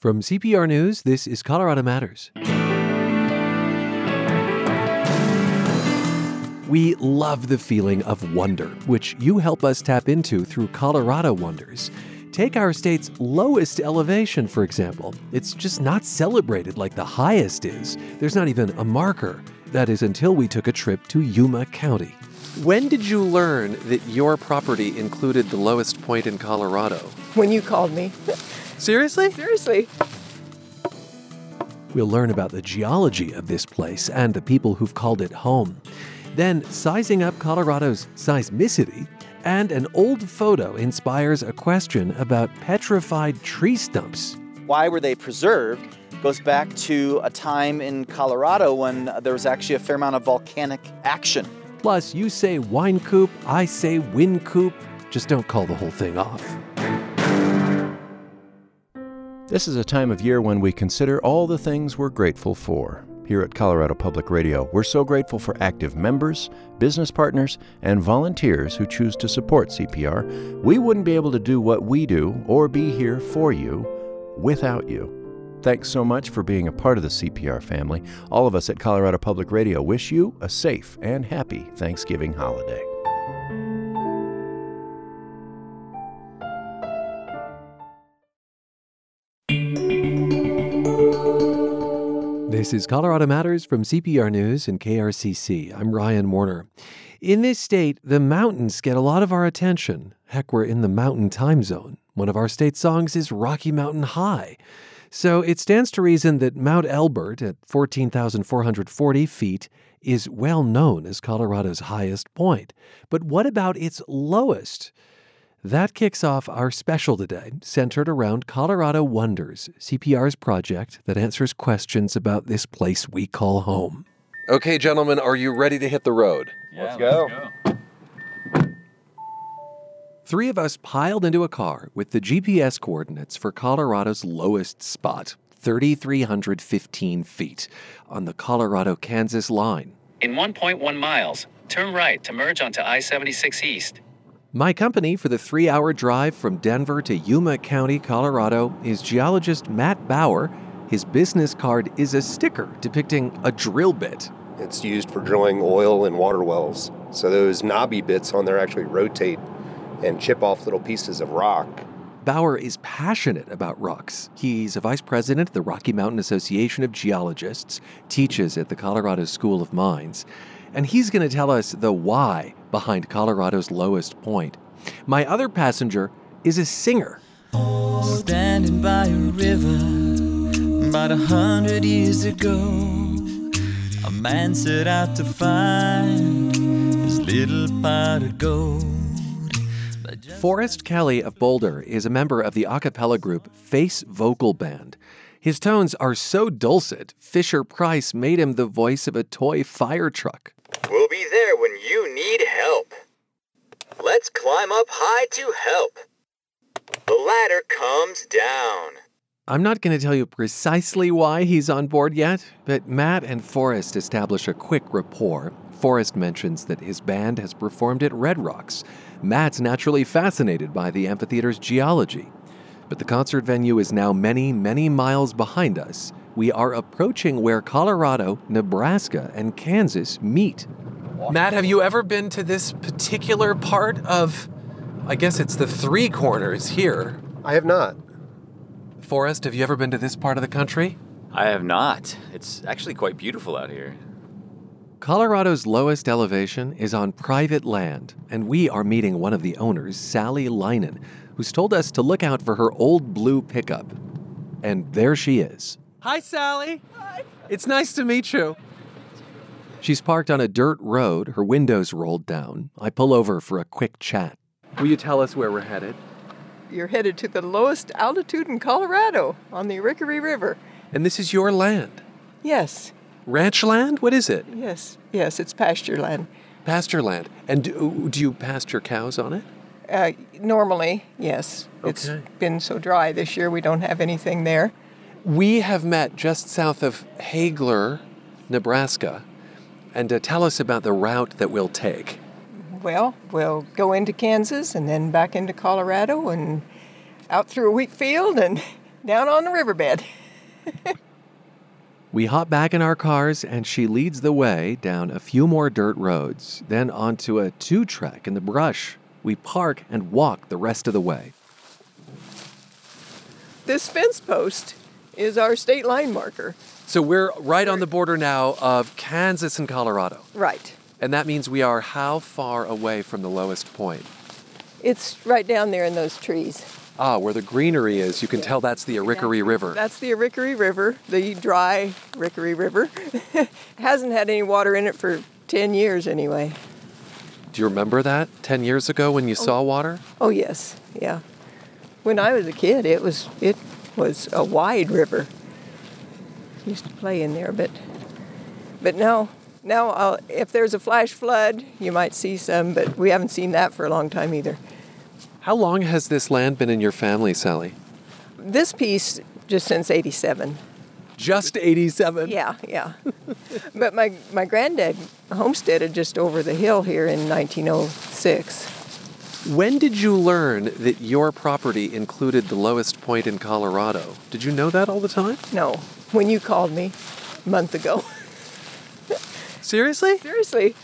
From CPR News, this is Colorado Matters. We love the feeling of wonder, which you help us tap into through Colorado Wonders. Take our state's lowest elevation, for example. It's just not celebrated like the highest is. There's not even a marker. That is until we took a trip to Yuma County. When did you learn that your property included the lowest point in Colorado? When you called me. Seriously? Seriously. We'll learn about the geology of this place and the people who've called it home. Then, sizing up Colorado's seismicity, and an old photo inspires a question about petrified tree stumps. Why were they preserved? Goes back to a time in Colorado when there was actually a fair amount of volcanic action. Plus, you say wine coop, I say wind coop. Just don't call the whole thing off. This is a time of year when we consider all the things we're grateful for. Here at Colorado Public Radio, we're so grateful for active members, business partners, and volunteers who choose to support CPR. We wouldn't be able to do what we do or be here for you without you. Thanks so much for being a part of the CPR family. All of us at Colorado Public Radio wish you a safe and happy Thanksgiving holiday. This is Colorado Matters from CPR News and KRCC. I'm Ryan Warner. In this state, the mountains get a lot of our attention. Heck, we're in the mountain time zone. One of our state songs is Rocky Mountain High. So it stands to reason that Mount Elbert at 14,440 feet is well known as Colorado's highest point. But what about its lowest? That kicks off our special today, centered around Colorado Wonders, CPR's project that answers questions about this place we call home. Okay, gentlemen, are you ready to hit the road? let's go. Three of us piled into a car with the GPS coordinates for Colorado's lowest spot, 3,315 feet, on the Colorado Kansas line. In 1.1 miles, turn right to merge onto I 76 East. My company for the three hour drive from Denver to Yuma County, Colorado, is geologist Matt Bauer. His business card is a sticker depicting a drill bit. It's used for drilling oil and water wells. So those knobby bits on there actually rotate and chip off little pieces of rock. Bauer is passionate about rocks. He's a vice president of the Rocky Mountain Association of Geologists, teaches at the Colorado School of Mines, and he's going to tell us the why behind Colorado's lowest point. My other passenger is a singer. Standing by a river about a hundred years ago, a man set out to find his little pot of gold. Forrest Kelly of Boulder is a member of the a cappella group Face Vocal Band. His tones are so dulcet, Fisher Price made him the voice of a toy fire truck. We'll be there when you need help. Let's climb up high to help. The ladder comes down. I'm not going to tell you precisely why he's on board yet, but Matt and Forrest establish a quick rapport. Forrest mentions that his band has performed at Red Rocks. Matt's naturally fascinated by the amphitheater's geology. But the concert venue is now many, many miles behind us. We are approaching where Colorado, Nebraska, and Kansas meet. Matt, have you ever been to this particular part of, I guess it's the three corners here? I have not. Forrest, have you ever been to this part of the country? I have not. It's actually quite beautiful out here. Colorado's lowest elevation is on private land, and we are meeting one of the owners, Sally Linen, who's told us to look out for her old blue pickup. And there she is. Hi, Sally. Hi. It's nice to meet you. She's parked on a dirt road, her windows rolled down. I pull over for a quick chat. Will you tell us where we're headed? You're headed to the lowest altitude in Colorado on the Rickery River. And this is your land. Yes, Ranch land? What is it? yes, yes, it's pasture land. Pasture land. And do, do you pasture cows on it? Uh, normally, yes. It's Okay. been so dry this year, we don't have anything there. We have met just south of Haigler, Nebraska. And uh, tell us about the route that we'll take. Well, we'll go into Kansas and then back into Colorado and out through a wheat field and down on the riverbed. We hop back in our cars and she leads the way down a few more dirt roads, then onto a two track in the brush. We park and walk the rest of the way. This fence post is our state line marker. So we're right on the border now of Kansas and Colorado. Right. And that means we are how far away from the lowest point? It's right down there in those trees. Ah, where the greenery is, you can tell that's the Arickaree River. That's the Arickaree River, the dry Arickaree River. Hasn't had any water in it for 10 years anyway. Do you remember that 10 years ago when you saw water? Oh yes, yeah. When I was a kid, it was it was a wide river. Used to play in there, but but now now I'll, if there's a flash flood, you might see some, but we haven't seen that for a long time either. How long has this land been in your family, Sally? This piece just since '87. Just 87? Yeah, yeah. but my my granddad homesteaded just over the hill here in 1906. When did you learn that your property included the lowest point in Colorado? Did you know that all the time? No, when you called me a month ago. Seriously? Seriously.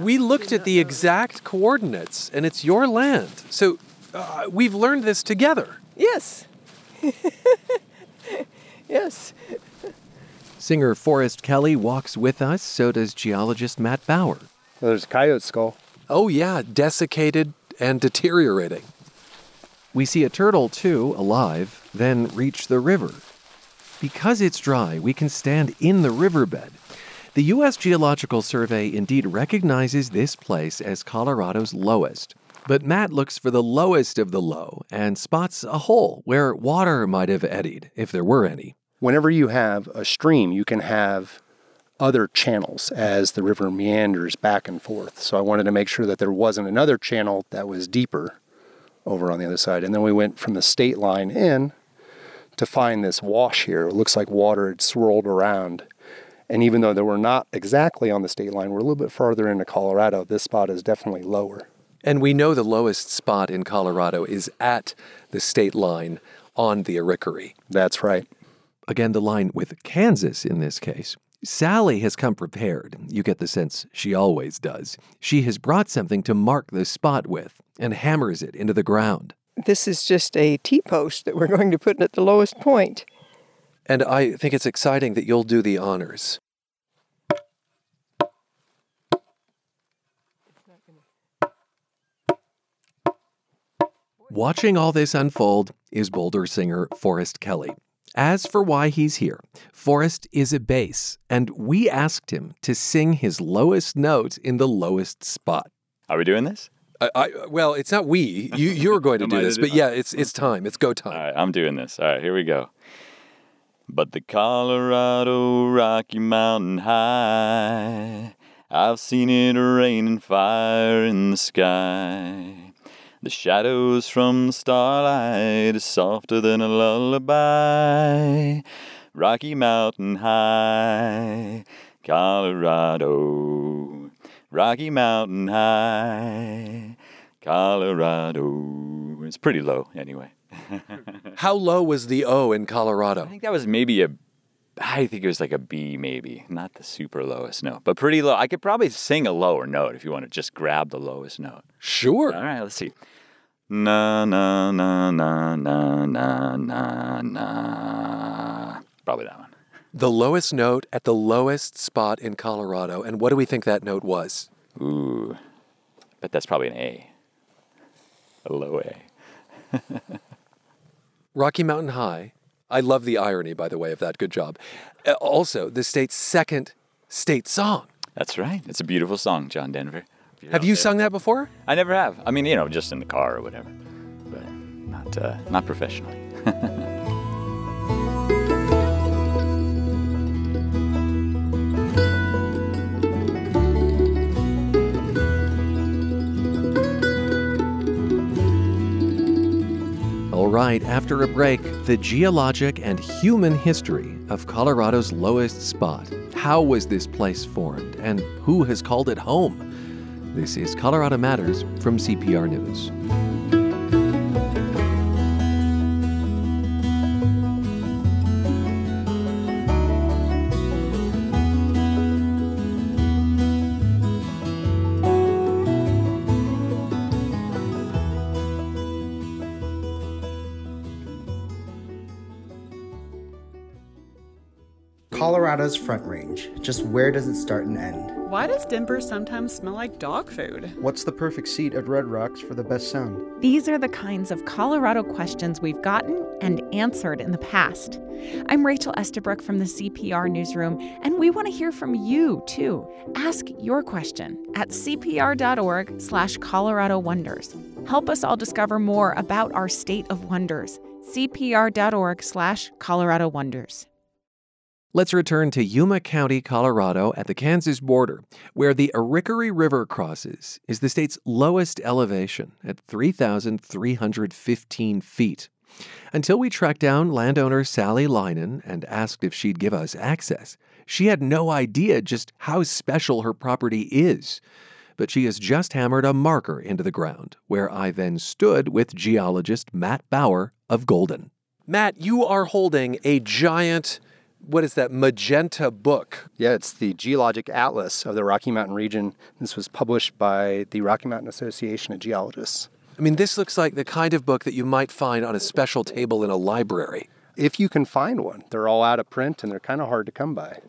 we looked at the exact coordinates, and it's your land. So uh, we've learned this together. Yes. yes. Singer Forrest Kelly walks with us, so does geologist Matt Bauer. There's a coyote skull. Oh, yeah, desiccated and deteriorating. We see a turtle, too, alive, then reach the river. Because it's dry, we can stand in the riverbed. The U.S. Geological Survey indeed recognizes this place as Colorado's lowest. But Matt looks for the lowest of the low and spots a hole where water might have eddied, if there were any. Whenever you have a stream, you can have other channels as the river meanders back and forth. So I wanted to make sure that there wasn't another channel that was deeper over on the other side. And then we went from the state line in to find this wash here. It looks like water had swirled around. And even though we're not exactly on the state line, we're a little bit farther into Colorado. This spot is definitely lower. And we know the lowest spot in Colorado is at the state line on the Arickaree. That's right. Again, the line with Kansas in this case. Sally has come prepared. You get the sense she always does. She has brought something to mark the spot with and hammers it into the ground. This is just a T post that we're going to put at the lowest point. And I think it's exciting that you'll do the honors. Watching all this unfold is Boulder singer Forrest Kelly. As for why he's here, Forrest is a bass, and we asked him to sing his lowest note in the lowest spot. Are we doing this? I, I, well, it's not we. You, you're going to do to this, do- but yeah, it's it's time. It's go time. All right, I'm doing this. All right, here we go. But the Colorado Rocky Mountain High, I've seen it rain and fire in the sky. The shadows from the starlight is softer than a lullaby. Rocky Mountain High, Colorado. Rocky Mountain High, Colorado. It's pretty low anyway. How low was the O in Colorado? I think that was maybe a, I think it was like a B maybe, not the super lowest note, but pretty low. I could probably sing a lower note if you want to just grab the lowest note. Sure. All right, let's see. Na na na na na na na na. Probably that one. The lowest note at the lowest spot in Colorado. And what do we think that note was? Ooh, but that's probably an A. A low A. Rocky Mountain High. I love the irony, by the way, of that. Good job. Uh, Also, the state's second state song. That's right. It's a beautiful song, John Denver. Have you there. sung that before? I never have. I mean, you know, just in the car or whatever, but not uh, not professionally. right, after a break, the geologic and human history of Colorado's lowest spot. How was this place formed, and who has called it home? This is Colorado Matters from CPR News. Colorado's Front Range. Just where does it start and end? Why does Denver sometimes smell like dog food? What's the perfect seat at Red Rocks for the best sound? These are the kinds of Colorado questions we've gotten and answered in the past. I'm Rachel Estabrook from the CPR Newsroom, and we want to hear from you too. Ask your question at cpr.org slash Colorado Wonders. Help us all discover more about our state of wonders. cpr.org slash Colorado Wonders. Let's return to Yuma County, Colorado, at the Kansas border, where the Arickaree River crosses, is the state's lowest elevation at 3,315 feet. Until we tracked down landowner Sally Linen and asked if she'd give us access, she had no idea just how special her property is. But she has just hammered a marker into the ground, where I then stood with geologist Matt Bauer of Golden. Matt, you are holding a giant what is that magenta book? Yeah, it's the Geologic Atlas of the Rocky Mountain region. This was published by the Rocky Mountain Association of Geologists. I mean, this looks like the kind of book that you might find on a special table in a library. If you can find one, they're all out of print and they're kind of hard to come by.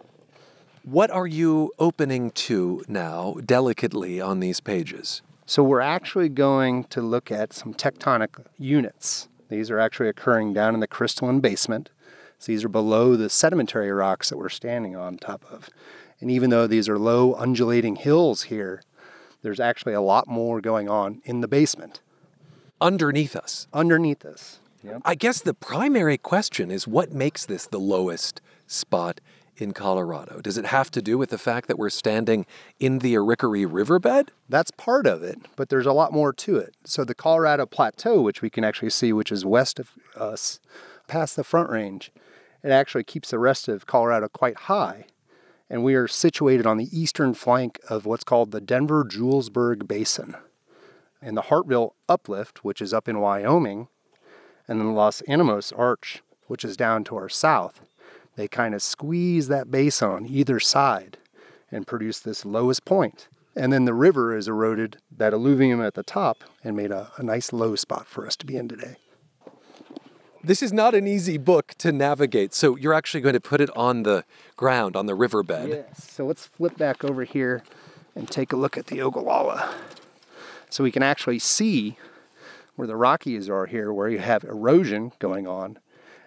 What are you opening to now, delicately, on these pages? So, we're actually going to look at some tectonic units. These are actually occurring down in the crystalline basement so these are below the sedimentary rocks that we're standing on top of. And even though these are low undulating hills here, there's actually a lot more going on in the basement. Underneath us. Underneath us. Yep. I guess the primary question is what makes this the lowest spot in Colorado? Does it have to do with the fact that we're standing in the Arickaree riverbed? That's part of it, but there's a lot more to it. So the Colorado Plateau, which we can actually see, which is west of us, past the Front Range, it actually keeps the rest of Colorado quite high. And we are situated on the eastern flank of what's called the Denver Julesburg Basin. And the Hartville Uplift, which is up in Wyoming, and then the Las Animas Arch, which is down to our south, they kind of squeeze that basin on either side and produce this lowest point. And then the river has eroded that alluvium at the top and made a, a nice low spot for us to be in today. This is not an easy book to navigate. So you're actually going to put it on the ground, on the riverbed. Yes. So let's flip back over here and take a look at the Ogallala. So we can actually see where the Rockies are here, where you have erosion going on,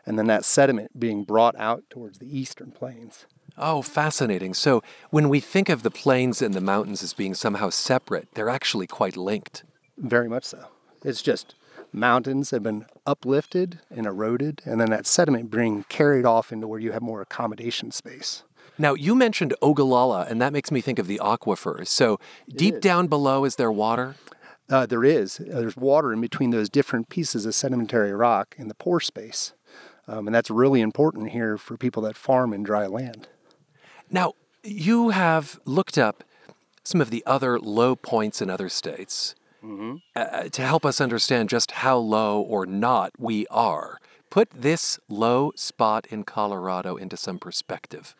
and then that sediment being brought out towards the eastern plains. Oh, fascinating. So when we think of the plains and the mountains as being somehow separate, they're actually quite linked. Very much so. It's just mountains have been uplifted and eroded, and then that sediment being carried off into where you have more accommodation space. Now, you mentioned Ogallala, and that makes me think of the aquifers. So, it deep is. down below, is there water? Uh, there is. Uh, there's water in between those different pieces of sedimentary rock in the pore space. Um, and that's really important here for people that farm in dry land. Now, you have looked up some of the other low points in other states mm-hmm. uh, to help us understand just how low or not we are. Put this low spot in Colorado into some perspective.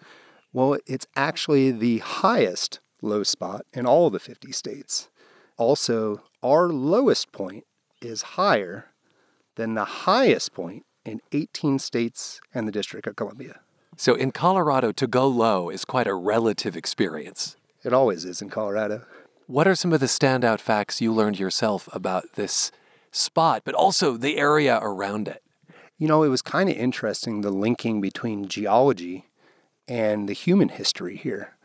Well, it's actually the highest low spot in all the 50 states. Also, our lowest point is higher than the highest point in 18 states and the District of Columbia. So in Colorado, to go low is quite a relative experience. It always is in Colorado. What are some of the standout facts you learned yourself about this spot, but also the area around it? You know, it was kind of interesting the linking between geology and the human history here.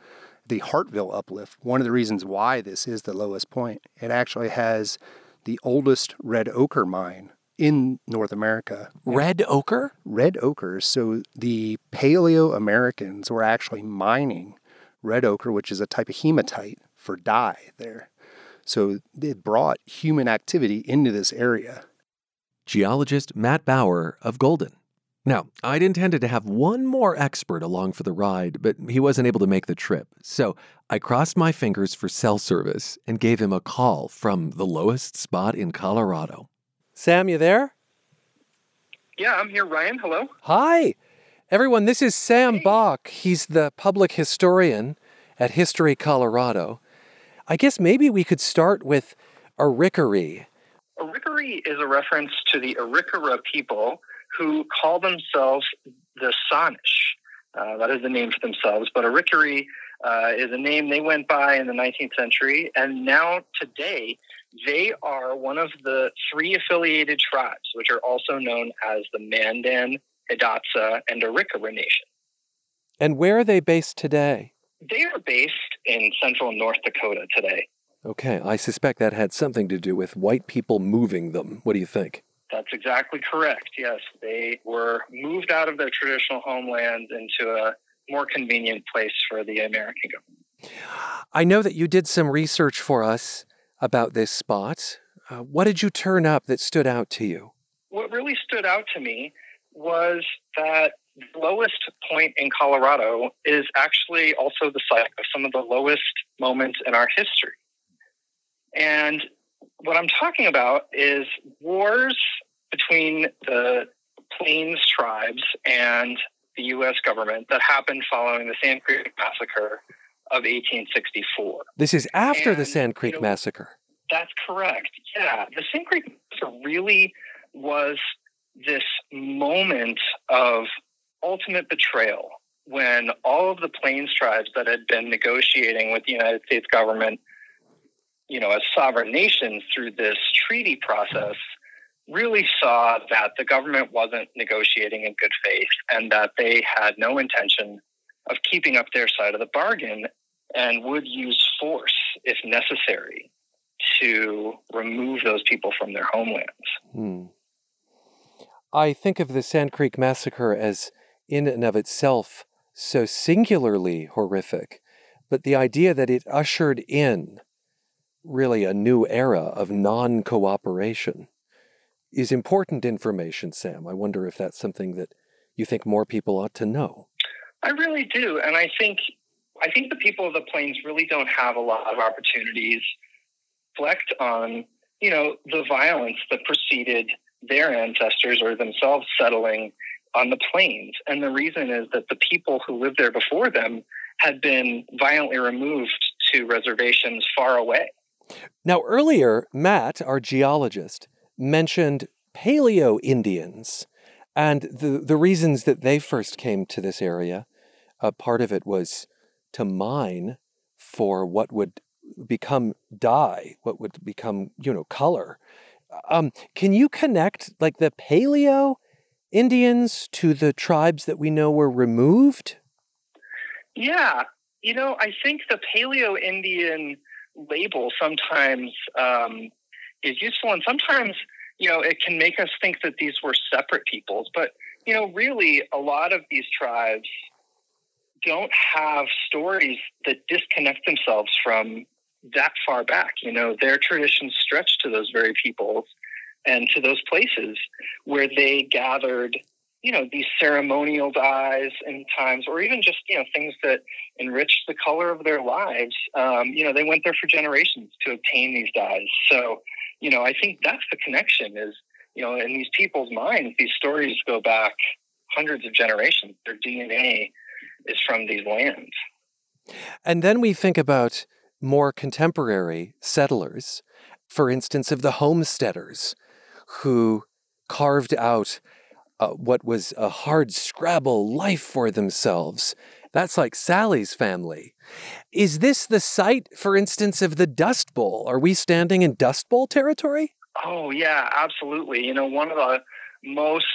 The Hartville uplift, one of the reasons why this is the lowest point, it actually has the oldest red ochre mine in North America. Red ochre? Red ochre. So the Paleo Americans were actually mining red ochre, which is a type of hematite, for dye there. So it brought human activity into this area. Geologist Matt Bauer of Golden. Now, I'd intended to have one more expert along for the ride, but he wasn't able to make the trip. So I crossed my fingers for cell service and gave him a call from the lowest spot in Colorado. Sam, you there? Yeah, I'm here, Ryan. Hello. Hi. Everyone, this is Sam hey. Bock. He's the public historian at History Colorado. I guess maybe we could start with Arickaree. Arickaree is a reference to the Arikara people who call themselves the Sanish. Uh, that is the name for themselves. But Arickaree uh, is a name they went by in the 19th century. And now, today, they are one of the three affiliated tribes, which are also known as the Mandan, Hidatsa, and Arikara Nation. And where are they based today? They are based in central North Dakota today. Okay, I suspect that had something to do with white people moving them. What do you think? That's exactly correct. Yes, they were moved out of their traditional homeland into a more convenient place for the American government. I know that you did some research for us about this spot. Uh, what did you turn up that stood out to you? What really stood out to me was that the lowest point in Colorado is actually also the site of some of the lowest moments in our history. And what I'm talking about is wars between the Plains tribes and the U.S. government that happened following the Sand Creek Massacre of 1864. This is after And, the Sand Creek you know, Massacre. That's correct. Yeah, the Sand Creek Massacre really was this moment of ultimate betrayal when all of the Plains tribes that had been negotiating with the United States government, you know, as sovereign nations through this treaty process, really saw that the government wasn't negotiating in good faith and that they had no intention of keeping up their side of the bargain and would use force if necessary to remove those people from their homelands. Hmm. I think of the Sand Creek Massacre as, in and of itself, so singularly horrific, but the idea that it ushered in really a new era of non cooperation is important information, Sam. I wonder if that's something that you think more people ought to know. I really do, and I think I think the people of the plains really don't have a lot of opportunities reflect on you know the violence that preceded their ancestors or themselves settling on the plains, and the reason is that the people who lived there before them had been violently removed to reservations far away. Now, earlier, Matt, our geologist, mentioned Paleo Indians and the, the reasons that they first came to this area. Part of it was to mine for what would become dye, what would become, you know, color. Um, can you connect like the Paleo Indians to the tribes that we know were removed? Yeah, you know, I think the Paleo Indian label sometimes um, is useful, and sometimes you know it can make us think that these were separate peoples. But you know, really, a lot of these tribes don't have stories that disconnect themselves from that far back. You know, their traditions stretch to those very peoples and to those places where they gathered you know these ceremonial dyes and times or even just you know things that enriched the color of their lives. Um, you know they went there for generations to obtain these dyes. So you know i think that's the connection is you know in these people's minds these stories go back hundreds of generations. Their dna is from these lands. And then we think about more contemporary settlers, for instance, of the homesteaders who carved out uh, what was a hard scrabble life for themselves. That's like Sally's family. Is this the site, for instance, of the Dust Bowl? Are we standing in Dust Bowl territory? Oh, yeah, absolutely. You know, one of the most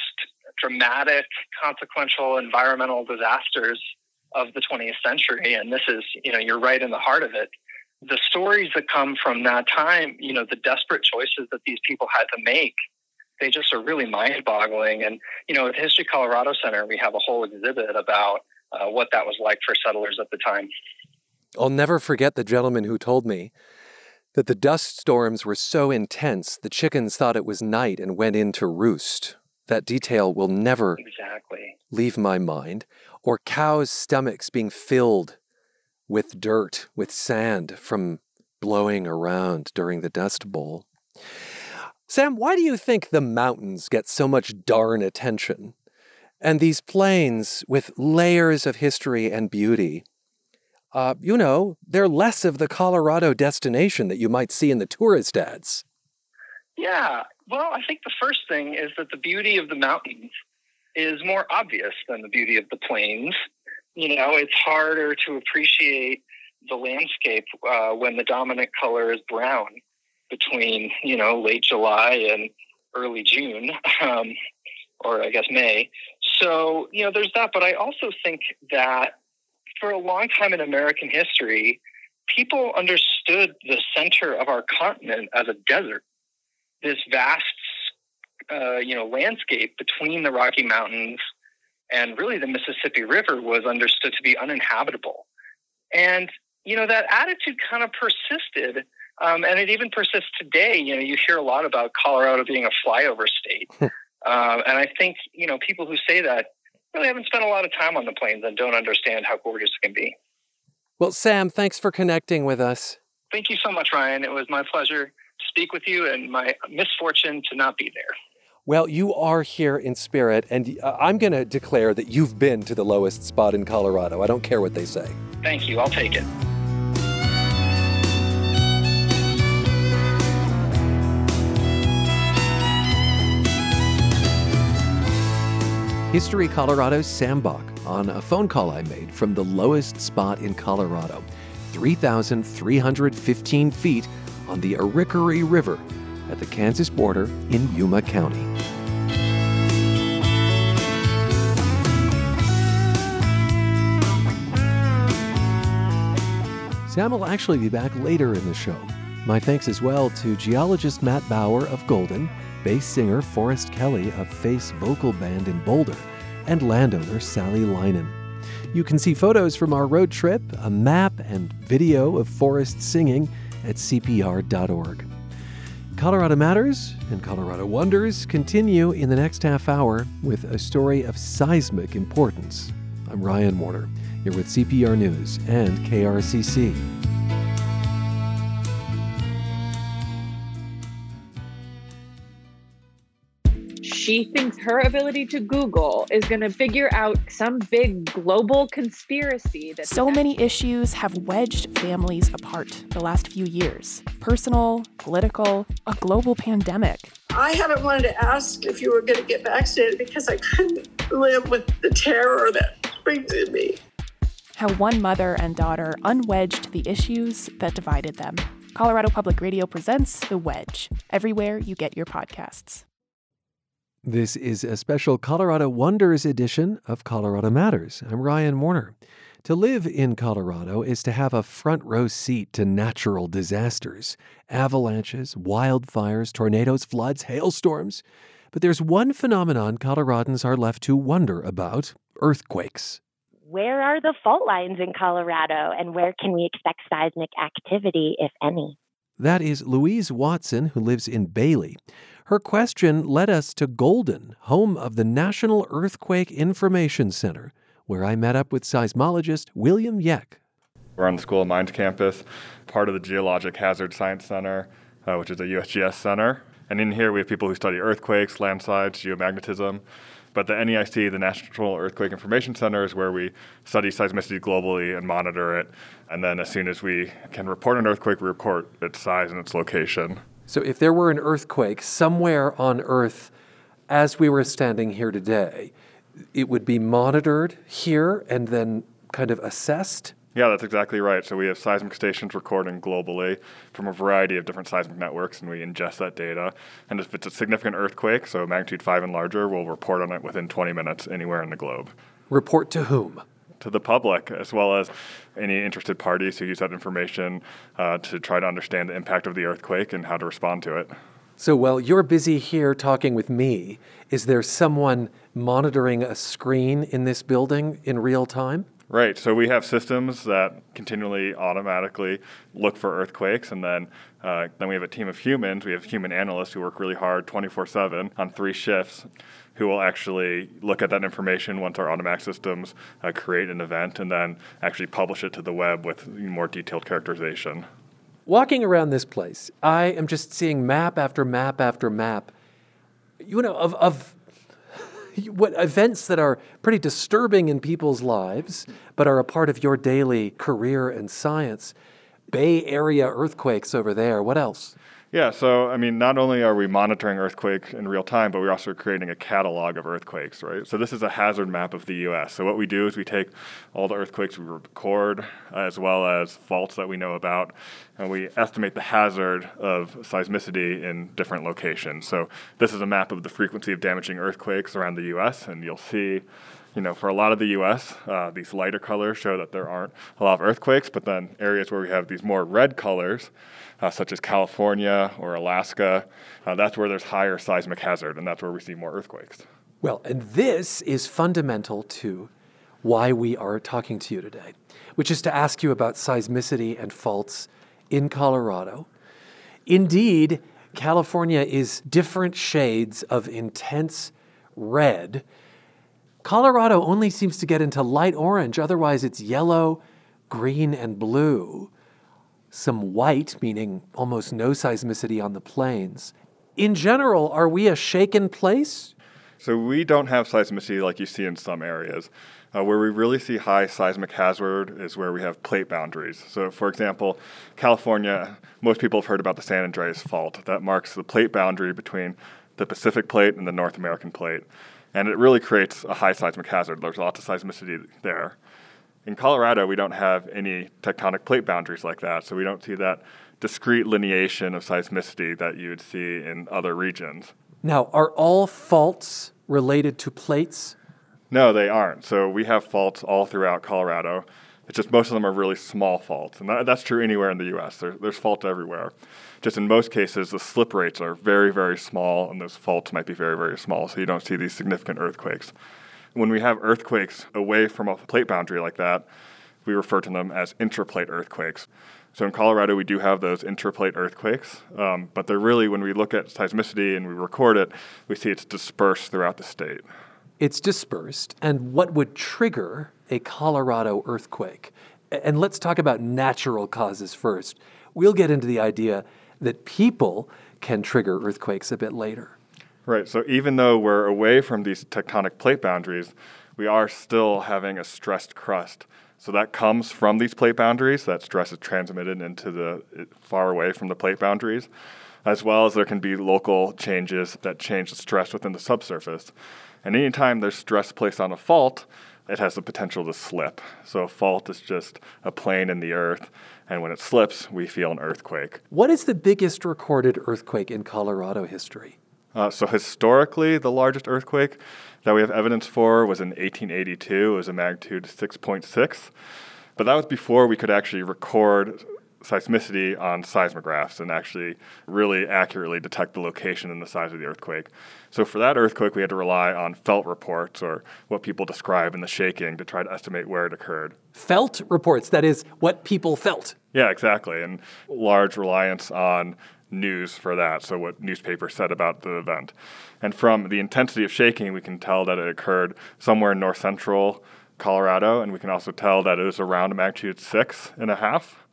dramatic, consequential environmental disasters of the 20th century, and this is, you know, you're right in the heart of it. The stories that come from that time, you know, the desperate choices that these people had to make, they just are really mind boggling. And, you know, at the History Colorado Center, we have a whole exhibit about uh, what that was like for settlers at the time. I'll never forget the gentleman who told me that the dust storms were so intense the chickens thought it was night and went in to roost. That detail will never Exactly. leave my mind. Or cows' stomachs being filled with dirt, with sand from blowing around during the Dust Bowl. Sam, why do you think the mountains get so much darn attention? And these plains with layers of history and beauty, uh, you know, they're less of the Colorado destination that you might see in the tourist ads. Yeah. Well, I think the first thing is that the beauty of the mountains is more obvious than the beauty of the plains. You know, it's harder to appreciate the landscape uh, when the dominant color is brown between, you know, late July and early June, um, or I guess May. So, you know, there's that. But I also think that for a long time in American history, people understood the center of our continent as a desert, this vast, uh, you know, landscape between the Rocky Mountains and really the Mississippi River was understood to be uninhabitable. And, you know, that attitude kind of persisted. Um, and it even persists today. You know, you hear a lot about Colorado being a flyover state. um, and I think, you know, people who say that really haven't spent a lot of time on the plains and don't understand how gorgeous it can be. Well, Sam, thanks for connecting with us. Thank you so much, Ryan. It was my pleasure to speak with you and my misfortune to not be there. Well, you are here in spirit, and uh, I'm going to declare that you've been to the lowest spot in Colorado. I don't care what they say. Thank you. I'll take it. History Colorado's Sam Bock on a phone call I made from the lowest spot in Colorado, 3,315 feet on the Arickaree River at the Kansas border in Yuma County. Sam will actually be back later in the show. My thanks as well to geologist Matt Bauer of Golden bass singer Forrest Kelly of Face Vocal Band in Boulder, and landowner Sally Linen. You can see photos from our road trip, a map, and video of Forrest singing at CPR.org. Colorado Matters and Colorado Wonders continue in the next half hour with a story of seismic importance. I'm Ryan Warner, here with CPR News and KRCC. She thinks her ability to Google is going to figure out some big global conspiracy that so many issues have wedged families apart the last few years personal, political, a global pandemic. I haven't wanted to ask if you were going to get vaccinated because I couldn't live with the terror that brings in me. How one mother and daughter unwedged the issues that divided them. Colorado Public Radio presents The Wedge, everywhere you get your podcasts. This is a special Colorado Wonders edition of Colorado Matters. I'm Ryan Warner. To live in Colorado is to have a front row seat to natural disasters avalanches, wildfires, tornadoes, floods, hailstorms. But there's one phenomenon Coloradans are left to wonder about earthquakes. Where are the fault lines in Colorado, and where can we expect seismic activity, if any? That is Louise Watson, who lives in Bailey. Her question led us to Golden, home of the National Earthquake Information Center, where I met up with seismologist William Yeck. We're on the School of Mines campus, part of the Geologic Hazard Science Center, uh, which is a USGS center. And in here, we have people who study earthquakes, landslides, geomagnetism. But the NEIC, the National Earthquake Information Center, is where we study seismicity globally and monitor it. And then, as soon as we can report an earthquake, we report its size and its location. So if there were an earthquake somewhere on Earth as we were standing here today, it would be monitored here and then kind of assessed? Yeah, that's exactly right. So we have seismic stations recording globally from a variety of different seismic networks, and we ingest that data. And if it's a significant earthquake, so magnitude 5 and larger, we'll report on it within 20 minutes anywhere in the globe. Report to whom? To the public as well as any interested parties who use that information uh, to try to understand the impact of the earthquake and how to respond to it. So while you're busy here talking with me, is there someone monitoring a screen in this building in real time? Right. So we have systems that continually automatically look for earthquakes, and then uh, then we have a team of humans. We have human analysts who work really hard, 24/7, on three shifts, who will actually look at that information once our automatic systems uh, create an event, and then actually publish it to the web with more detailed characterization. Walking around this place, I am just seeing map after map after map. You know, of, of what events that are pretty disturbing in people's lives, but are a part of your daily career and science. Bay Area earthquakes over there. What else? Yeah, so I mean, not only are we monitoring earthquake in real time, but we're also creating a catalog of earthquakes, right? So this is a hazard map of the U.S. So what we do is we take all the earthquakes we record, as well as faults that we know about, and we estimate the hazard of seismicity in different locations. So this is a map of the frequency of damaging earthquakes around the U.S., and you'll see you know, for a lot of the U.S., uh, these lighter colors show that there aren't a lot of earthquakes, but then areas where we have these more red colors, uh, such as California or Alaska, uh, that's where there's higher seismic hazard, and that's where we see more earthquakes. Well, and this is fundamental to why we are talking to you today, which is to ask you about seismicity and faults in Colorado. Indeed, California is different shades of intense red Colorado only seems to get into light orange, otherwise, it's yellow, green, and blue. Some white, meaning almost no seismicity on the plains. In general, are we a shaken place? So, we don't have seismicity like you see in some areas. Uh, where we really see high seismic hazard is where we have plate boundaries. So, for example, California, most people have heard about the San Andreas Fault. That marks the plate boundary between the Pacific Plate and the North American Plate and it really creates a high seismic hazard. There's lots of seismicity there. In Colorado, we don't have any tectonic plate boundaries like that, so we don't see that discrete lineation of seismicity that you would see in other regions. Now, are all faults related to plates? No, they aren't. So we have faults all throughout Colorado. It's just most of them are really small faults, and that, that's true anywhere in the U.S. There, there's faults everywhere just in most cases, the slip rates are very, very small, and those faults might be very, very small, so you don't see these significant earthquakes. When we have earthquakes away from a plate boundary like that, we refer to them as intraplate earthquakes. So in Colorado, we do have those intraplate earthquakes, um, but they're really, when we look at seismicity and we record it, we see it's dispersed throughout the state. It's dispersed. And what would trigger a Colorado earthquake? And let's talk about natural causes first. We'll get into the idea that people can trigger earthquakes a bit later. Right. So even though we're away from these tectonic plate boundaries, we are still having a stressed crust. So that comes from these plate boundaries. That stress is transmitted into the far away from the plate boundaries, as well as there can be local changes that change the stress within the subsurface. And anytime there's stress placed on a fault, it has the potential to slip. So a fault is just a plane in the earth, and when it slips, we feel an earthquake. What is the biggest recorded earthquake in Colorado history? Uh, so historically, the largest earthquake that we have evidence for was in 1882. It was a magnitude 6.6, but that was before we could actually record seismicity on seismographs and actually really accurately detect the location and the size of the earthquake. So for that earthquake, we had to rely on felt reports or what people describe in the shaking to try to estimate where it occurred. Felt reports, that is, what people felt. Yeah, exactly. And large reliance on news for that, so what newspapers said about the event. And from the intensity of shaking, we can tell that it occurred somewhere in north central Colorado, and we can also tell that it was around a magnitude six and a half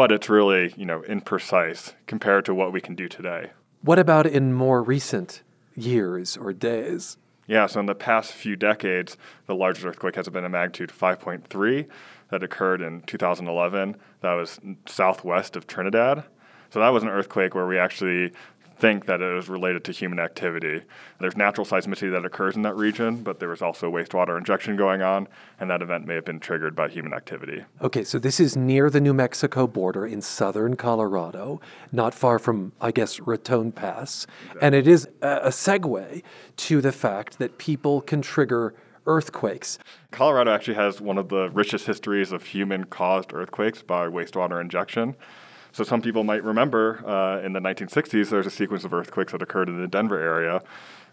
but it's really, you know, imprecise compared to what we can do today. What about in more recent years or days? Yeah, so in the past few decades, the largest earthquake has been a magnitude 5.3 that occurred in 2011. That was southwest of Trinidad. So that was an earthquake where we actually think that it was related to human activity. There's natural seismicity that occurs in that region, but there was also wastewater injection going on, and that event may have been triggered by human activity. Okay, so this is near the New Mexico border in southern Colorado, not far from, I guess, Raton Pass. Exactly. And it is a segue to the fact that people can trigger earthquakes. Colorado actually has one of the richest histories of human caused earthquakes by wastewater injection. So some people might remember uh, in the 1960s, there's a sequence of earthquakes that occurred in the Denver area,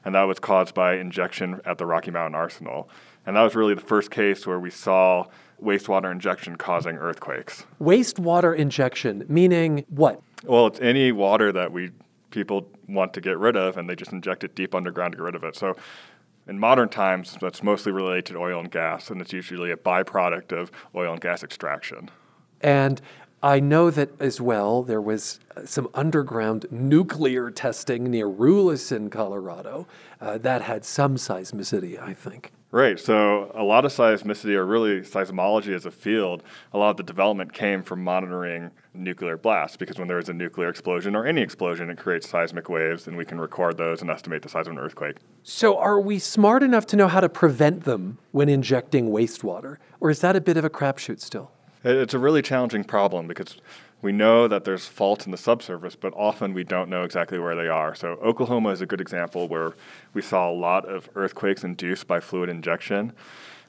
and that was caused by injection at the Rocky Mountain Arsenal. And that was really the first case where we saw wastewater injection causing earthquakes. Wastewater injection, meaning what? Well, it's any water that we people want to get rid of, and they just inject it deep underground to get rid of it. So in modern times, that's mostly related to oil and gas, and it's usually a byproduct of oil and gas extraction. And I know that as well, there was uh, some underground nuclear testing near Rulison, Colorado. Uh, that had some seismicity, I think. Right. So a lot of seismicity, or really seismology as a field, a lot of the development came from monitoring nuclear blasts because when there is a nuclear explosion or any explosion, it creates seismic waves, and we can record those and estimate the size of an earthquake. So, are we smart enough to know how to prevent them when injecting wastewater? Or is that a bit of a crapshoot still? It- It's a really challenging problem because we know that there's faults in the subsurface, but often we don't know exactly where they are. So Oklahoma is a good example where we saw a lot of earthquakes induced by fluid injection.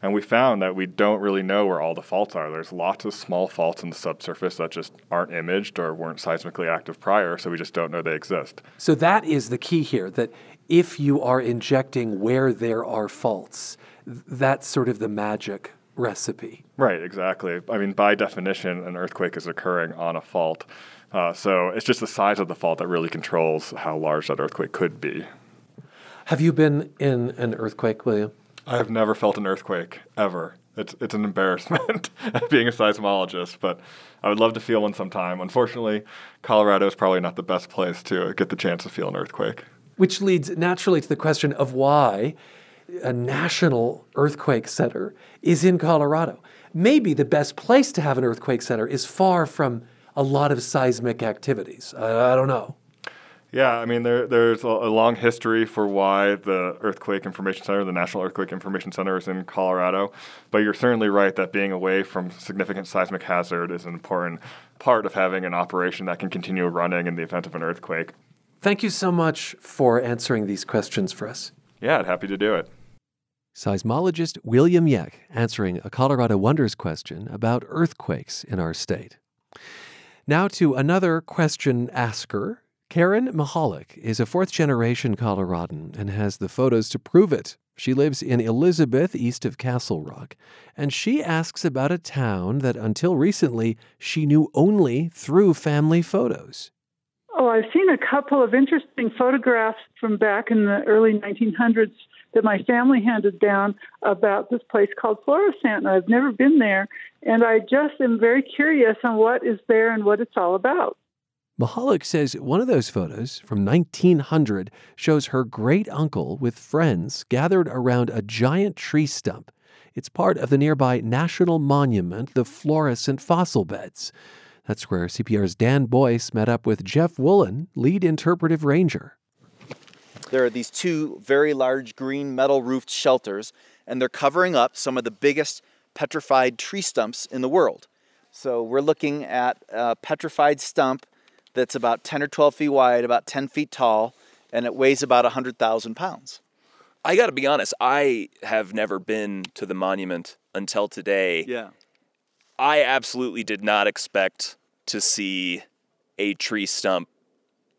And we found that we don't really know where all the faults are. There's lots of small faults in the subsurface that just aren't imaged or weren't seismically active prior, so we just don't know they exist. So, that is the key here that if you are injecting where there are faults, that's sort of the magic recipe. Right, exactly. I mean, by definition, an earthquake is occurring on a fault. Uh, so it's just the size of the fault that really controls how large that earthquake could be. Have you been in an earthquake, William? I've never felt an earthquake ever. It's it's an embarrassment being a seismologist, but I would love to feel one sometime. Unfortunately, Colorado is probably not the best place to get the chance to feel an earthquake. Which leads naturally to the question of why a national earthquake center is in Colorado. Maybe the best place to have an earthquake center is far from a lot of seismic activities. I, I don't know. Yeah, I mean, there, there's a, a long history for why the Earthquake Information Center, the National Earthquake Information Center, is in Colorado. But you're certainly right that being away from significant seismic hazard is an important part of having an operation that can continue running in the event of an earthquake. Thank you so much for answering these questions for us. Yeah, I'd happy to do it. Seismologist William Yeck answering a Colorado Wonders question about earthquakes in our state. Now to another question asker. Karen Mahalik is a fourth generation Coloradan and has the photos to prove it. She lives in Elizabeth, east of Castle Rock, and she asks about a town that until recently she knew only through family photos. Oh, I've seen a couple of interesting photographs from back in the early 1900s that my family handed down about this place called Florissant. And I've never been there, and I just am very curious on what is there and what it's all about. Mahalik says one of those photos from 1900 shows her great uncle with friends gathered around a giant tree stump. It's part of the nearby national monument, the Florissant Fossil Beds. That's where CPR's Dan Boyce met up with Jeff Wolin, lead interpretive ranger. There are these two very large green metal roofed shelters, and they're covering up some of the biggest petrified tree stumps in the world. So we're looking at a petrified stump that's about 10 or 12 feet wide, about 10 feet tall, and it weighs about 100,000 pounds. I got to be honest, I have never been to the monument until today. Yeah. I absolutely did not expect to see a tree stump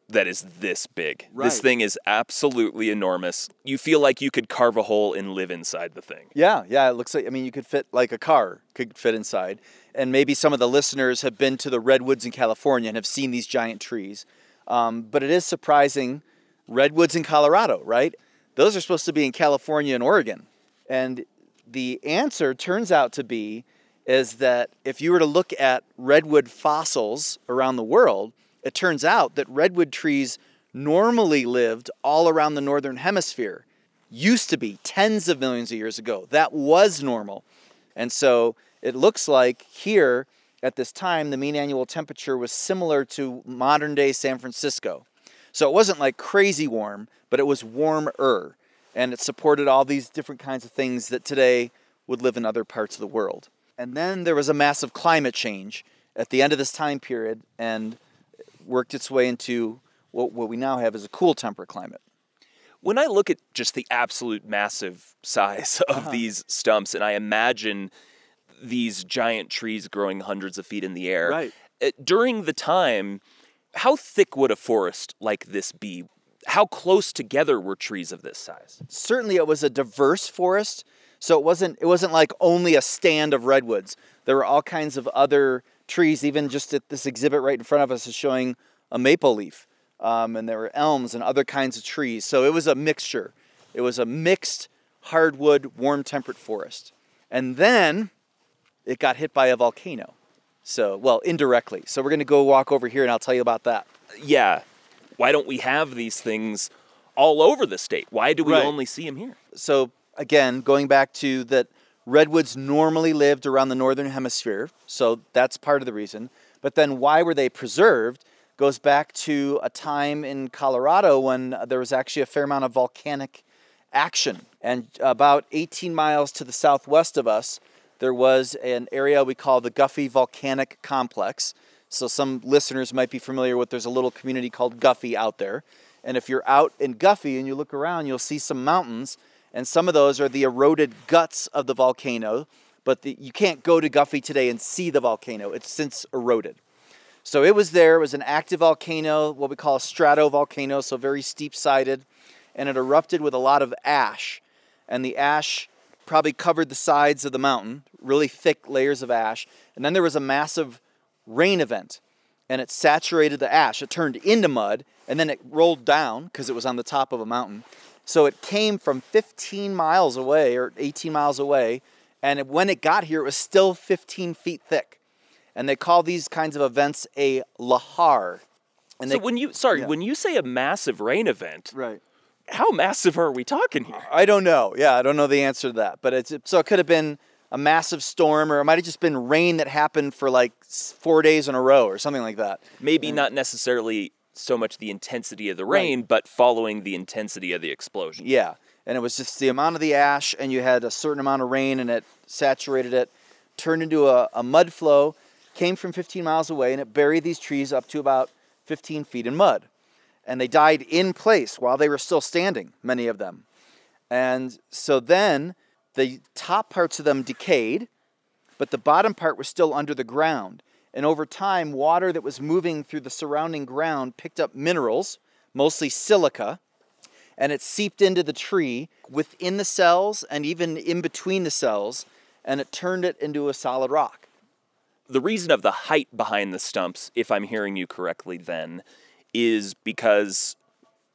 that is this big. This thing is absolutely enormous. You feel like you could carve a hole and live inside the thing. Yeah, yeah, it looks like I mean you could fit like a car could fit inside. And maybe some of the listeners have been to the redwoods in California and have seen these giant trees. Um, but it is surprising redwoods in Colorado, right? Those are supposed to be in California and Oregon. And the answer turns out to be is that if you were to look at redwood fossils around the world, it turns out that redwood trees normally lived all around the northern hemisphere. Used to be tens of millions of years ago. That was normal. And so it looks like here at this time, the mean annual temperature was similar to modern day San Francisco. So it wasn't like crazy warm, but it was warmer. And it supported all these different kinds of things that today would live in other parts of the world. And then there was a massive climate change at the end of this time period and worked its way into what, what we now have is a cool temperate climate. When I look at just the absolute massive size of Uh-huh. these stumps and I imagine these giant trees growing hundreds of feet in the air, Right. uh, during the time, how thick would a forest like this be? How close together were trees of this size? certainly it was a diverse forest so it wasn't it wasn't like only a stand of redwoods there were all kinds of other trees even just at this exhibit right in front of us is showing a maple leaf um, and there were elms and other kinds of trees so it was a mixture it was a mixed hardwood warm temperate forest and then it got hit by a volcano so well indirectly so we're going to go walk over here and i'll tell you about that Yeah. Why don't we have these things all over the state? Why do we Right. only see them here? so again, going back to that redwoods normally lived around the northern hemisphere, so that's part of the reason. But then why were they preserved goes back to a time in Colorado when there was actually a fair amount of volcanic action. And about 18 miles to the southwest of us, there was an area we call the Guffey Volcanic Complex. So some listeners might be familiar with there's a little community called Guffey out there. And if you're out in Guffey and you look around, you'll see some mountains, and some of those are the eroded guts of the volcano. But the, you can't go to Guffey today and see the volcano, it's since eroded. So it was there, it was an active volcano, what we call a stratovolcano, so very steep sided, and it erupted with a lot of ash. And the ash probably covered the sides of the mountain, really thick layers of ash. And then there was a massive rain event, and it saturated the ash. It turned into mud, and then it rolled down because it was on the top of a mountain. So it came from 15 miles away or 18 miles away, and when it got here, it was still 15 feet thick. And they call these kinds of events a lahar. And so they, when you sorry, yeah. when you say a massive rain event, right? How massive are we talking here? I don't know. Yeah, I don't know the answer to that. But it's so it could have been a massive storm, or it might have just been rain that happened for like four days in a row, or something like that. Maybe not necessarily so much the intensity of the rain, right. but following the intensity of the explosion. Yeah, and it was just the amount of the ash, and you had a certain amount of rain, and it saturated it, turned into a, a mud flow, came from 15 miles away, and it buried these trees up to about 15 feet in mud and they died in place while they were still standing, many of them. And so then the top parts of them decayed, but the bottom part was still under the ground. And over time, water that was moving through the surrounding ground picked up minerals, mostly silica, and it seeped into the tree within the cells and even in between the cells, and it turned it into a solid rock. The reason of the height behind the stumps, if I'm hearing you correctly, then, is because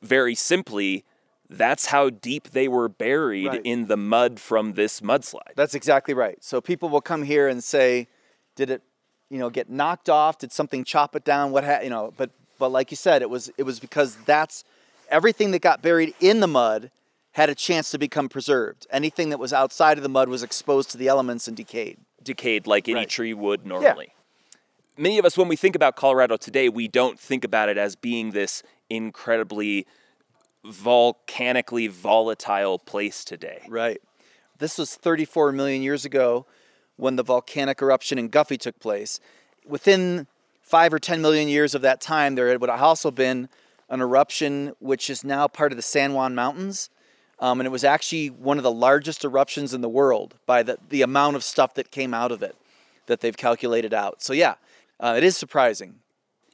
very simply that's how deep they were buried Right. in the mud from this mudslide. That's exactly right. So people will come here and say, "Did it, you know, get knocked off? Did something chop it down? What, ha-? you know?" But but like you said, it was it was because that's everything that got buried in the mud had a chance to become preserved. Anything that was outside of the mud was exposed to the elements and decayed. Decayed like any Right. tree would normally. Yeah. Many of us, when we think about Colorado today, we don't think about it as being this incredibly volcanically volatile place today. Right. This was 34 million years ago when the volcanic eruption in Guffey took place. Within five or 10 million years of that time, there would have also been an eruption which is now part of the San Juan Mountains. Um, and it was actually one of the largest eruptions in the world by the, the amount of stuff that came out of it that they've calculated out. So, yeah, uh, it is surprising.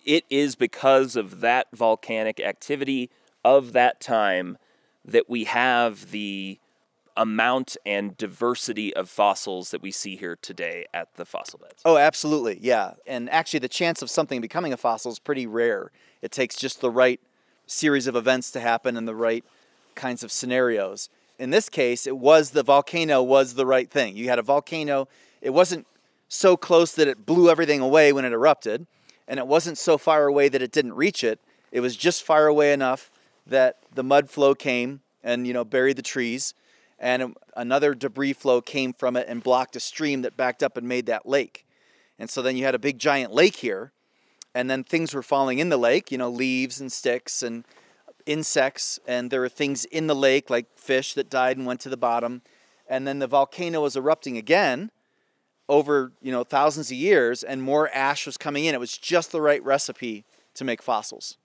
It is because of that volcanic activity of that time that we have the amount and diversity of fossils that we see here today at the fossil beds. Oh, absolutely. Yeah. And actually, the chance of something becoming a fossil is pretty rare. It takes just the right series of events to happen and the right kinds of scenarios. In this case, it was the volcano was the right thing. You had a volcano, it wasn't so close that it blew everything away when it erupted, and it wasn't so far away that it didn't reach it. It was just far away enough that the mud flow came and you know buried the trees and another debris flow came from it and blocked a stream that backed up and made that lake. And so then you had a big giant lake here, and then things were falling in the lake, you know, leaves and sticks and insects, and there were things in the lake like fish that died and went to the bottom. And then the volcano was erupting again over, you know, thousands of years, and more ash was coming in. It was just the right recipe to make fossils.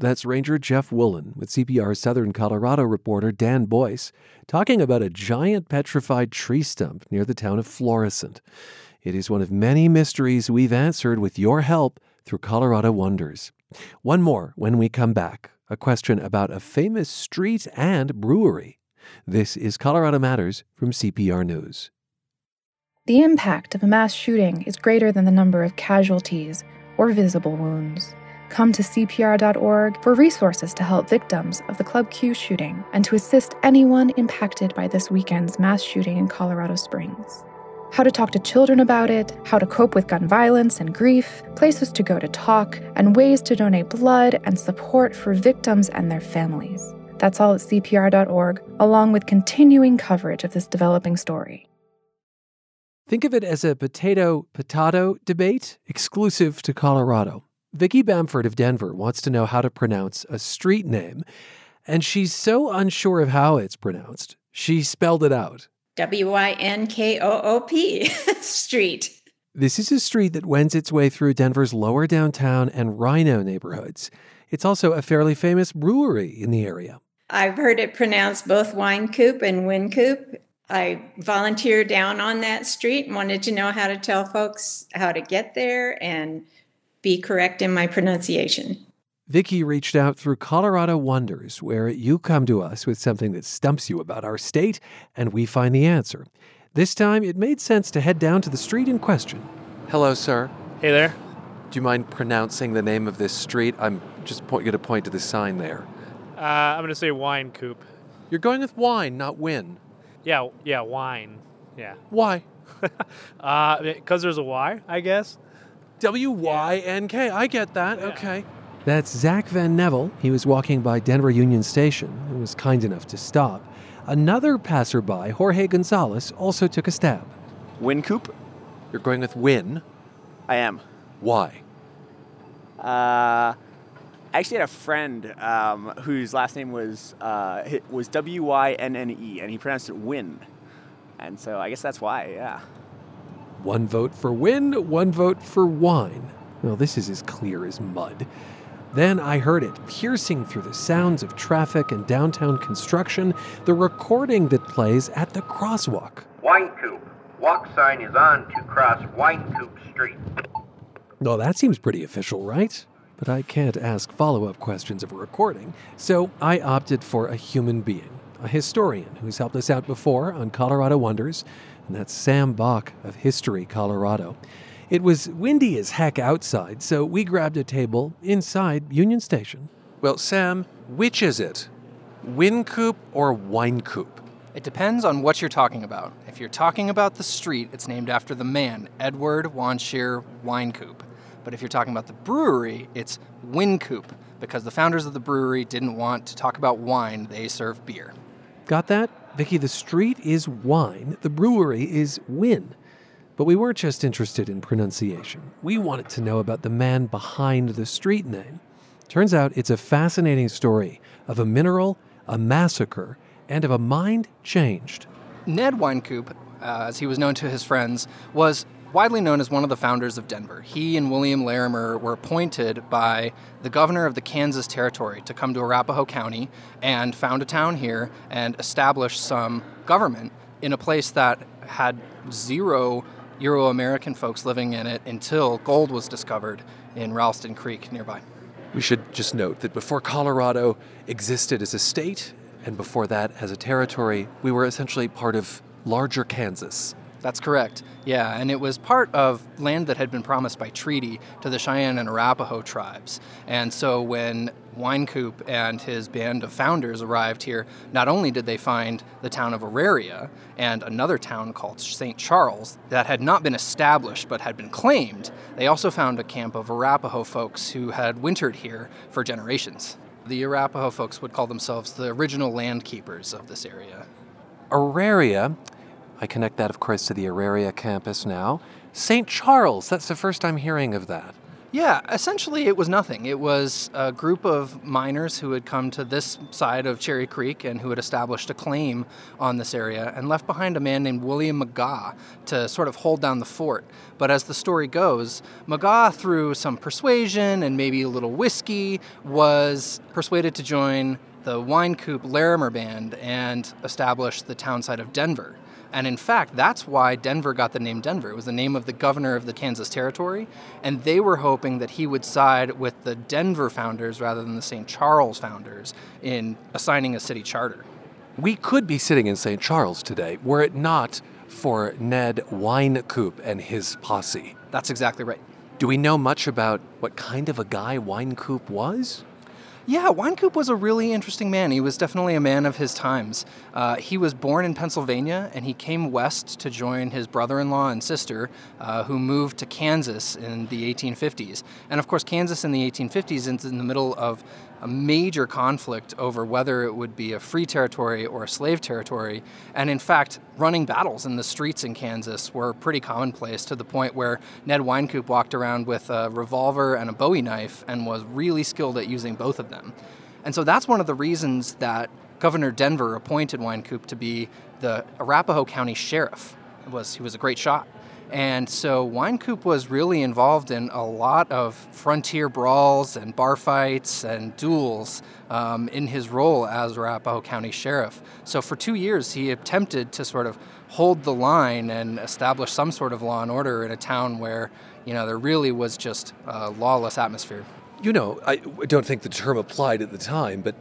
That's Ranger Jeff Wolin with CPR Southern Colorado reporter Dan Boyce talking about a giant petrified tree stump near the town of Florissant. It is one of many mysteries we've answered with your help through Colorado Wonders. One more when we come back a question about a famous street and brewery. This is Colorado Matters from CPR News. The impact of a mass shooting is greater than the number of casualties or visible wounds. Come to CPR.org for resources to help victims of the Club Q shooting and to assist anyone impacted by this weekend's mass shooting in Colorado Springs. How to talk to children about it, how to cope with gun violence and grief, places to go to talk, and ways to donate blood and support for victims and their families. That's all at CPR.org, along with continuing coverage of this developing story. Think of it as a potato potato debate exclusive to Colorado. Vicki Bamford of Denver wants to know how to pronounce a street name, and she's so unsure of how it's pronounced, she spelled it out. W Y N K O O P Street. This is a street that wends its way through Denver's lower downtown and RiNo neighborhoods. It's also a fairly famous brewery in the area. I've heard it pronounced both Wine Coop and Win Coop. I volunteered down on that street and wanted to know how to tell folks how to get there and be correct in my pronunciation. Vicki reached out through Colorado Wonders, where you come to us with something that stumps you about our state, and we find the answer. This time, it made sense to head down to the street in question. Hello, sir. Hey there. Do you mind pronouncing the name of this street? I'm just point, going to point to the sign there. Uh, I'm going to say wine coop. You're going with wine, not win. Yeah, yeah, wine. Yeah. Why? uh, because there's a Y, I guess. W Y N K. I get that. Okay. That's Zach Van Neville. He was walking by Denver Union Station and was kind enough to stop. Another passerby, Jorge Gonzalez, also took a stab. Win Coop? You're going with Win? I am. Why? Uh, I actually had a friend um, whose last name was uh, was W Y N N E, and he pronounced it Win, and so I guess that's why. Yeah. One vote for Win, one vote for Wine. Well, this is as clear as mud. Then I heard it, piercing through the sounds of traffic and downtown construction, the recording that plays at the crosswalk. Wine Coop. Walk sign is on to cross Wine Coop Street. Well, that seems pretty official, right? But I can't ask follow up questions of a recording, so I opted for a human being, a historian who's helped us out before on Colorado Wonders, and that's Sam Bock of History Colorado. It was windy as heck outside, so we grabbed a table inside Union Station. Well, Sam, which is it? Win Coop or Wine Coop? It depends on what you're talking about. If you're talking about the street, it's named after the man, Edward Wanshear Wynkoop. But if you're talking about the brewery, it's Wincoop, because the founders of the brewery didn't want to talk about wine, they serve beer. Got that? Vicky, the street is wine, the brewery is Win. But we weren't just interested in pronunciation. We wanted to know about the man behind the street name. Turns out it's a fascinating story of a mineral, a massacre, and of a mind changed. Ned Wynkoop, uh, as he was known to his friends, was widely known as one of the founders of Denver. He and William Larimer were appointed by the governor of the Kansas Territory to come to Arapahoe County and found a town here and establish some government in a place that had zero Euro American folks living in it until gold was discovered in Ralston Creek nearby. We should just note that before Colorado existed as a state, and before that as a territory, we were essentially part of larger Kansas. That's correct. Yeah, and it was part of land that had been promised by treaty to the Cheyenne and Arapaho tribes. And so when Wynkoop and his band of founders arrived here, not only did they find the town of Auraria and another town called St. Charles that had not been established but had been claimed, they also found a camp of Arapaho folks who had wintered here for generations. The Arapaho folks would call themselves the original land keepers of this area. Auraria, I connect that, of course, to the Auraria campus now. St. Charles, that's the first I'm hearing of that. Yeah, essentially it was nothing. It was a group of miners who had come to this side of Cherry Creek and who had established a claim on this area and left behind a man named William McGaa to sort of hold down the fort. But as the story goes, McGaa, through some persuasion and maybe a little whiskey, was persuaded to join the Wynkoop Larimer Band and establish the town site of Denver. And in fact, that's why Denver got the name Denver. It was the name of the governor of the Kansas Territory. And they were hoping that he would side with the Denver founders rather than the St. Charles founders in assigning a city charter. We could be sitting in St. Charles today were it not for Ned Wynkoop and his posse. That's exactly right. Do we know much about what kind of a guy Wynkoop was? Yeah, Wynkoop was a really interesting man. He was definitely a man of his times. Uh, he was born in Pennsylvania and he came west to join his brother in law and sister, uh, who moved to Kansas in the 1850s. And of course, Kansas in the 1850s is in the middle of a major conflict over whether it would be a free territory or a slave territory. And in fact, running battles in the streets in Kansas were pretty commonplace to the point where Ned Wynkoop walked around with a revolver and a bowie knife and was really skilled at using both of them. And so that's one of the reasons that Governor Denver appointed Wynkoop to be the Arapahoe County Sheriff. Was, he was a great shot. And so Wynkoop was really involved in a lot of frontier brawls and bar fights and duels um, in his role as Arapahoe County Sheriff. So for two years, he attempted to sort of hold the line and establish some sort of law and order in a town where, you know, there really was just a lawless atmosphere. You know, I don't think the term applied at the time, but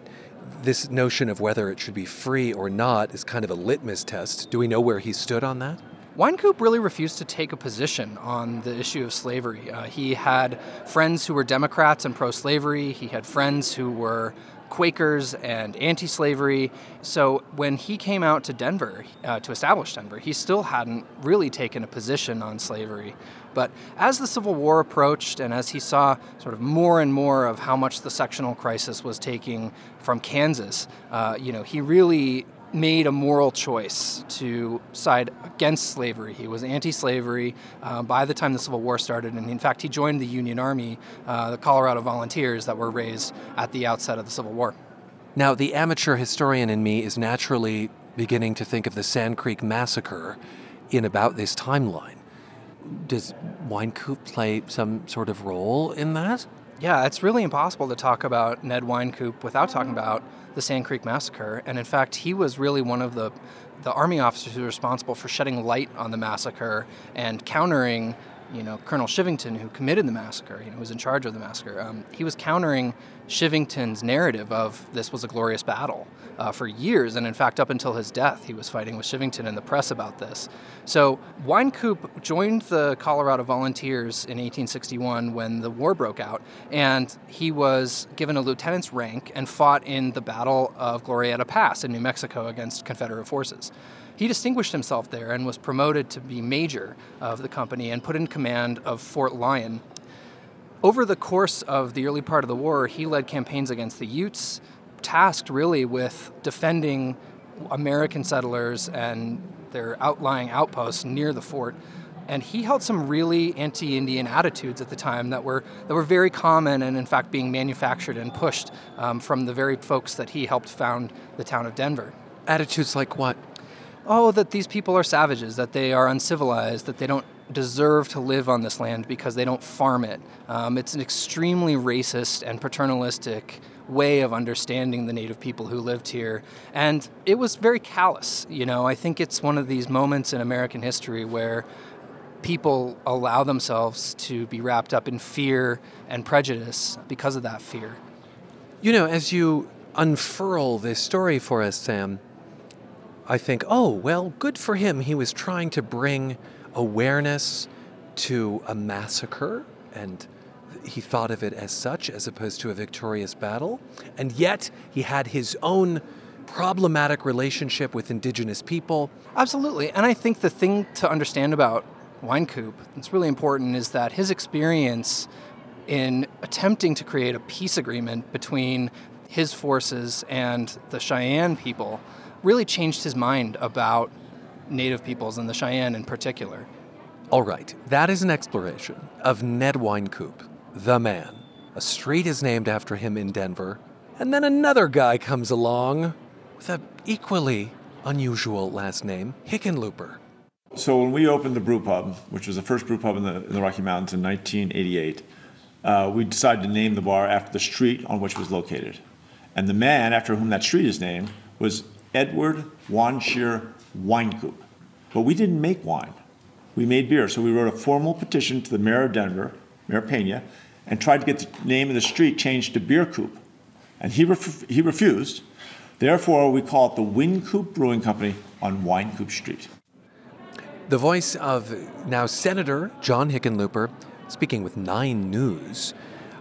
this notion of whether it should be free or not is kind of a litmus test. Do we know where he stood on that? Wynkoop really refused to take a position on the issue of slavery. Uh, he had friends who were Democrats and pro slavery, he had friends who were Quakers and anti slavery. So when he came out to Denver uh, to establish Denver, he still hadn't really taken a position on slavery. But as the Civil War approached and as he saw sort of more and more of how much the sectional crisis was taking from Kansas, uh, you know, he really made a moral choice to side against slavery. He was anti slavery uh, by the time the Civil War started, and in fact, he joined the Union Army, uh, the Colorado Volunteers, that were raised at the outset of the Civil War. Now, the amateur historian in me is naturally beginning to think of the Sand Creek Massacre in about this timeline. Does Wynkoop play some sort of role in that? Yeah, it's really impossible to talk about Ned Wynkoop without talking about the Sand Creek Massacre. And in fact, he was really one of the, the Army officers who were responsible for shedding light on the massacre and countering you know, Colonel Chivington, who committed the massacre, you know, was in charge of the massacre, um, he was countering Chivington's narrative of this was a glorious battle uh, for years. And in fact, up until his death, he was fighting with Chivington in the press about this. So Wynkoop joined the Colorado Volunteers in 1861 when the war broke out, and he was given a lieutenant's rank and fought in the Battle of Glorieta Pass in New Mexico against Confederate forces. He distinguished himself there and was promoted to be major of the company and put in command of Fort Lyon. Over the course of the early part of the war, he led campaigns against the Utes, tasked really with defending American settlers and their outlying outposts near the fort. And he held some really anti-Indian attitudes at the time that were that were very common and in fact being manufactured and pushed um, from the very folks that he helped found the town of Denver. Attitudes like what? Oh, that these people are savages, that they are uncivilized, that they don't deserve to live on this land because they don't farm it. Um, it's an extremely racist and paternalistic way of understanding the native people who lived here. And it was very callous. You know, I think it's one of these moments in American history where people allow themselves to be wrapped up in fear and prejudice because of that fear. You know, as you unfurl this story for us, Sam, I think, oh, well, good for him. He was trying to bring awareness to a massacre, and he thought of it as such as opposed to a victorious battle. And yet, he had his own problematic relationship with indigenous people. Absolutely. And I think the thing to understand about Wynkoop that's really important is that his experience in attempting to create a peace agreement between his forces and the Cheyenne people really changed his mind about Native peoples and the Cheyenne in particular. All right, that is an exploration of Ned Wynkoop, the man. A street is named after him in Denver, and then another guy comes along with an equally unusual last name, Hickenlooper. So when we opened the brew pub, which was the first brew pub in the, in the Rocky Mountains in 1988, uh, we decided to name the bar after the street on which it was located. And the man after whom that street is named was Edward Wanshear Wynkoop. But we didn't make wine. We made beer. So we wrote a formal petition to the mayor of Denver, Mayor Pena, and tried to get the name of the street changed to Beer Coop. And he, ref- he refused. Therefore, we call it the Wynkoop Brewing Company on Wynkoop Street. The voice of now Senator John Hickenlooper speaking with Nine News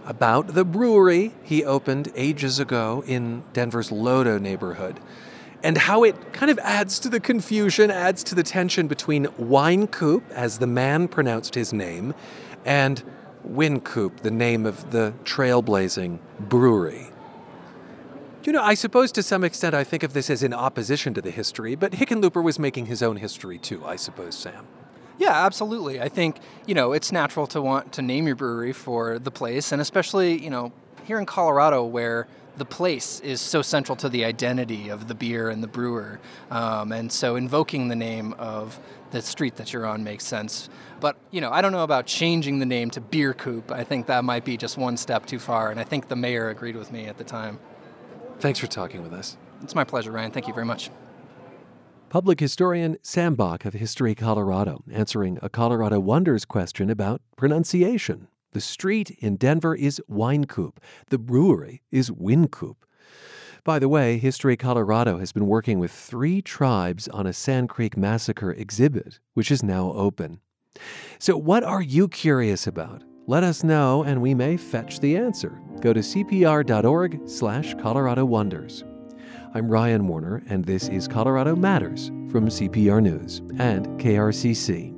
about the brewery he opened ages ago in Denver's Lodo neighborhood and how it kind of adds to the confusion, adds to the tension between Wynkoop, as the man pronounced his name, and Wynkoop, the name of the trailblazing brewery. You know, I suppose to some extent I think of this as in opposition to the history, but Hickenlooper was making his own history too, I suppose, Sam. Yeah, absolutely. I think, you know, it's natural to want to name your brewery for the place, and especially, you know, here in Colorado where the place is so central to the identity of the beer and the brewer. Um, and so invoking the name of the street that you're on makes sense. But, you know, I don't know about changing the name to Beer Coop. I think that might be just one step too far, and I think the mayor agreed with me at the time. Thanks for talking with us. It's my pleasure, Ryan. Thank you very much. Public historian Sam Bock of History Colorado answering a Colorado Wonders question about pronunciation. The street in Denver is Winecoop. The brewery is Wincoop. By the way, History Colorado has been working with three tribes on a Sand Creek Massacre exhibit, which is now open. So, what are you curious about? Let us know, and we may fetch the answer. Go to cpr.org/slash Colorado Wonders. I'm Ryan Warner, and this is Colorado Matters from CPR News and KRCC.